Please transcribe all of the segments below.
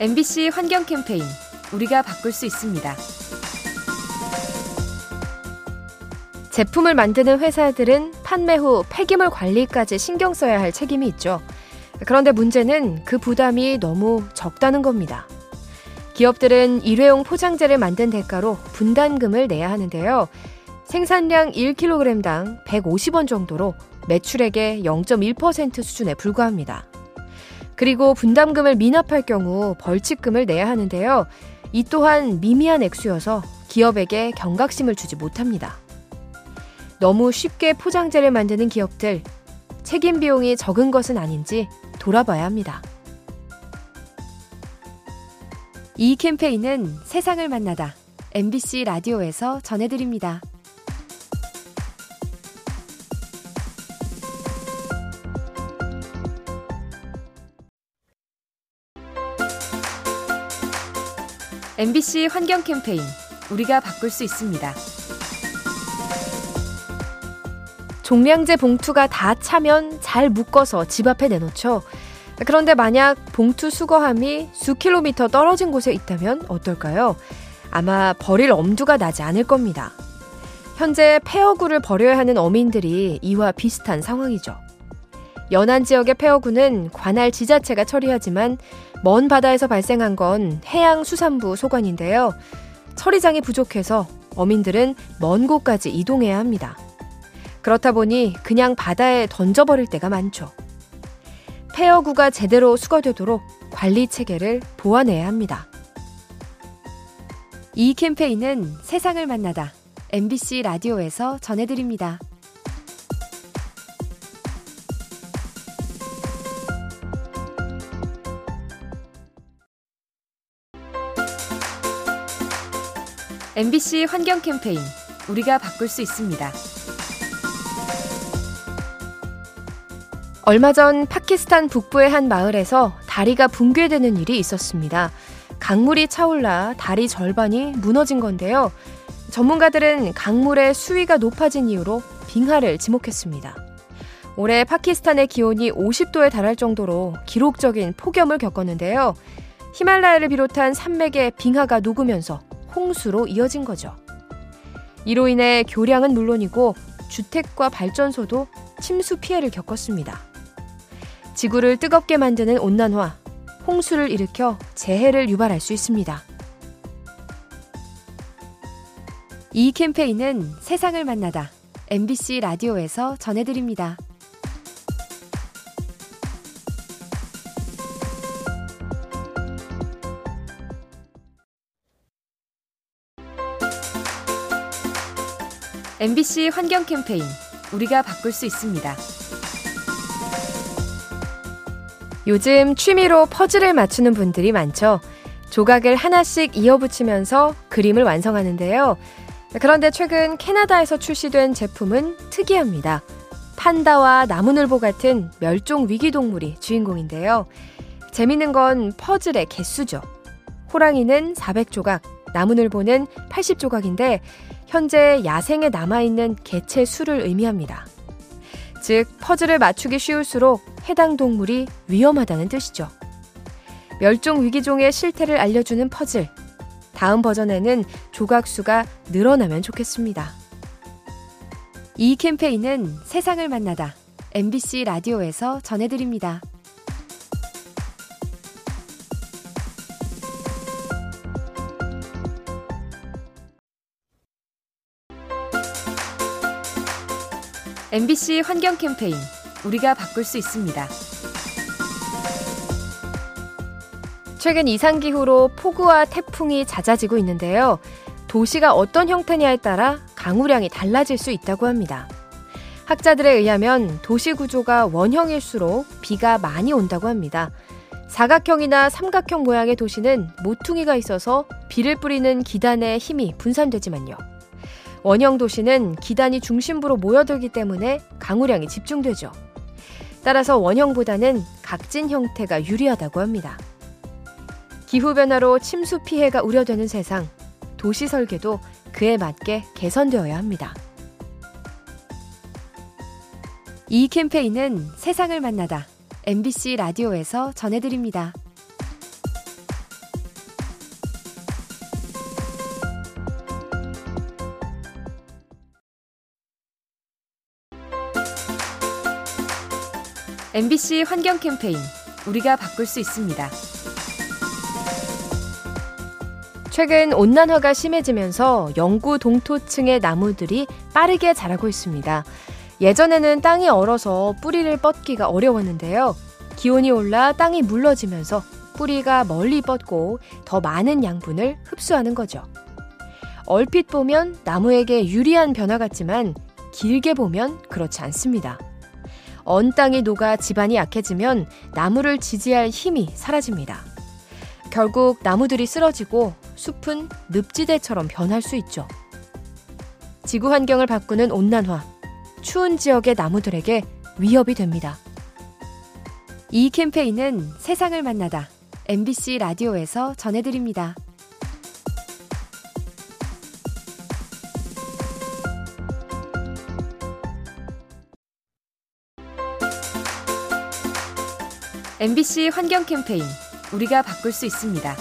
MBC 환경 캠페인 우리가 바꿀 수 있습니다. 제품을 만드는 회사들은 판매 후 폐기물 관리까지 신경 써야 할 책임이 있죠. 그런데 문제는 그 부담이 너무 적다는 겁니다. 기업들은 일회용 포장재를 만든 대가로 분담금을 내야 하는데요. 생산량 1kg당 150원 정도로 매출액의 0.1% 수준에 불과합니다. 그리고 분담금을 미납할 경우 벌칙금을 내야 하는데요. 이 또한 미미한 액수여서 기업에게 경각심을 주지 못합니다. 너무 쉽게 포장재를 만드는 기업들, 책임 비용이 적은 것은 아닌지 돌아봐야 합니다. 이 캠페인은 세상을 만나다 MBC 라디오에서 전해드립니다. MBC 환경 캠페인 우리가 바꿀 수 있습니다. 종량제 봉투가 다 차면 잘 묶어서 집 앞에 내놓죠. 그런데 만약 봉투 수거함이 수 킬로미터 떨어진 곳에 있다면 어떨까요? 아마 버릴 엄두가 나지 않을 겁니다. 현재 폐허구를 버려야 하는 어민들이 이와 비슷한 상황이죠. 연안 지역의 폐허구는 관할 지자체가 처리하지만 먼 바다에서 발생한 건 해양수산부 소관인데요. 처리장이 부족해서 어민들은 먼 곳까지 이동해야 합니다. 그렇다 보니 그냥 바다에 던져버릴 때가 많죠. 폐허구가 제대로 수거되도록 관리 체계를 보완해야 합니다. 이 캠페인은 세상을 만나다 MBC 라디오에서 전해드립니다. MBC 환경 캠페인 우리가 바꿀 수 있습니다. 얼마 전 파키스탄 북부의 한 마을에서 다리가 붕괴되는 일이 있었습니다. 강물이 차올라 다리 절반이 무너진 건데요. 전문가들은 강물의 수위가 높아진 이유로 빙하를 지목했습니다. 올해 파키스탄의 기온이 50도에 달할 정도로 기록적인 폭염을 겪었는데요. 히말라야를 비롯한 산맥에 빙하가 녹으면서 홍수로 이어진 거죠. 이로 인해 교량은 물론이고 주택과 발전소도 침수 피해를 겪었습니다. 지구를 뜨겁게 만드는 온난화, 홍수를 일으켜 재해를 유발할 수 있습니다. 이 캠페인은 세상을 만나다 MBC 라디오에서 전해드립니다. MBC 환경 캠페인 우리가 바꿀 수 있습니다. 요즘 취미로 퍼즐을 맞추는 분들이 많죠. 조각을 하나씩 이어붙이면서 그림을 완성하는데요. 그런데 최근 캐나다에서 출시된 제품은 특이합니다. 판다와 나무늘보 같은 멸종 위기 동물이 주인공인데요. 재밌는 건 퍼즐의 개수죠. 호랑이는 400조각, 나무늘보는 80조각인데 현재 야생에 남아있는 개체 수를 의미합니다. 즉, 퍼즐을 맞추기 쉬울수록 해당 동물이 위험하다는 뜻이죠. 멸종 위기종의 실태를 알려주는 퍼즐. 다음 버전에는 조각수가 늘어나면 좋겠습니다. 이 캠페인은 세상을 만나다 MBC 라디오에서 전해드립니다. MBC 환경 캠페인 우리가 바꿀 수 있습니다. 최근 이상기후로 폭우와 태풍이 잦아지고 있는데요. 도시가 어떤 형태냐에 따라 강우량이 달라질 수 있다고 합니다. 학자들에 의하면 도시 구조가 원형일수록 비가 많이 온다고 합니다. 사각형이나 삼각형 모양의 도시는 모퉁이가 있어서 비를 뿌리는 기단의 힘이 분산되지만요. 원형 도시는 기단이 중심부로 모여들기 때문에 강우량이 집중되죠. 따라서 원형보다는 각진 형태가 유리하다고 합니다. 기후변화로 침수 피해가 우려되는 세상, 도시 설계도 그에 맞게 개선되어야 합니다. 이 캠페인은 세상을 만나다 MBC 라디오에서 전해드립니다. MBC 환경 캠페인 우리가 바꿀 수 있습니다. 최근 온난화가 심해지면서 영구 동토층의 나무들이 빠르게 자라고 있습니다. 예전에는 땅이 얼어서 뿌리를 뻗기가 어려웠는데요. 기온이 올라 땅이 물러지면서 뿌리가 멀리 뻗고 더 많은 양분을 흡수하는 거죠. 얼핏 보면 나무에게 유리한 변화 같지만 길게 보면 그렇지 않습니다. 언 땅이 녹아 집안이 약해지면 나무를 지지할 힘이 사라집니다. 결국 나무들이 쓰러지고 숲은 늪지대처럼 변할 수 있죠. 지구 환경을 바꾸는 온난화, 추운 지역의 나무들에게 위협이 됩니다. 이 캠페인은 세상을 만나다 MBC 라디오에서 전해드립니다. MBC 환경 캠페인 우리가 바꿀 수 있습니다.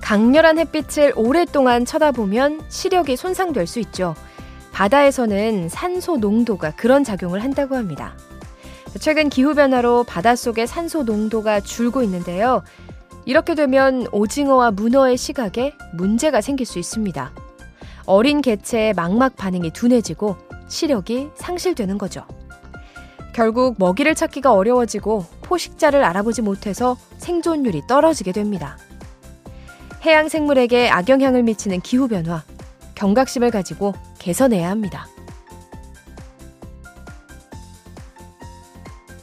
강렬한 햇빛을 오랫동안 쳐다보면 시력이 손상될 수 있죠. 바다에서는 산소 농도가 그런 작용을 한다고 합니다. 최근 기후변화로 바닷속의 산소 농도가 줄고 있는데요. 이렇게 되면 오징어와 문어의 시각에 문제가 생길 수 있습니다. 어린 개체의 망막 반응이 둔해지고 시력이 상실되는 거죠. 결국 먹이를 찾기가 어려워지고 포식자를 알아보지 못해서 생존율이 떨어지게 됩니다. 해양 생물에게 악영향을 미치는 기후변화, 경각심을 가지고 개선해야 합니다.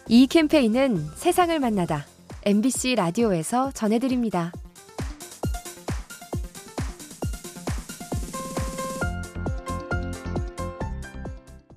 이 캠페인은 세상을 만나다 MBC 라디오에서 전해드립니다.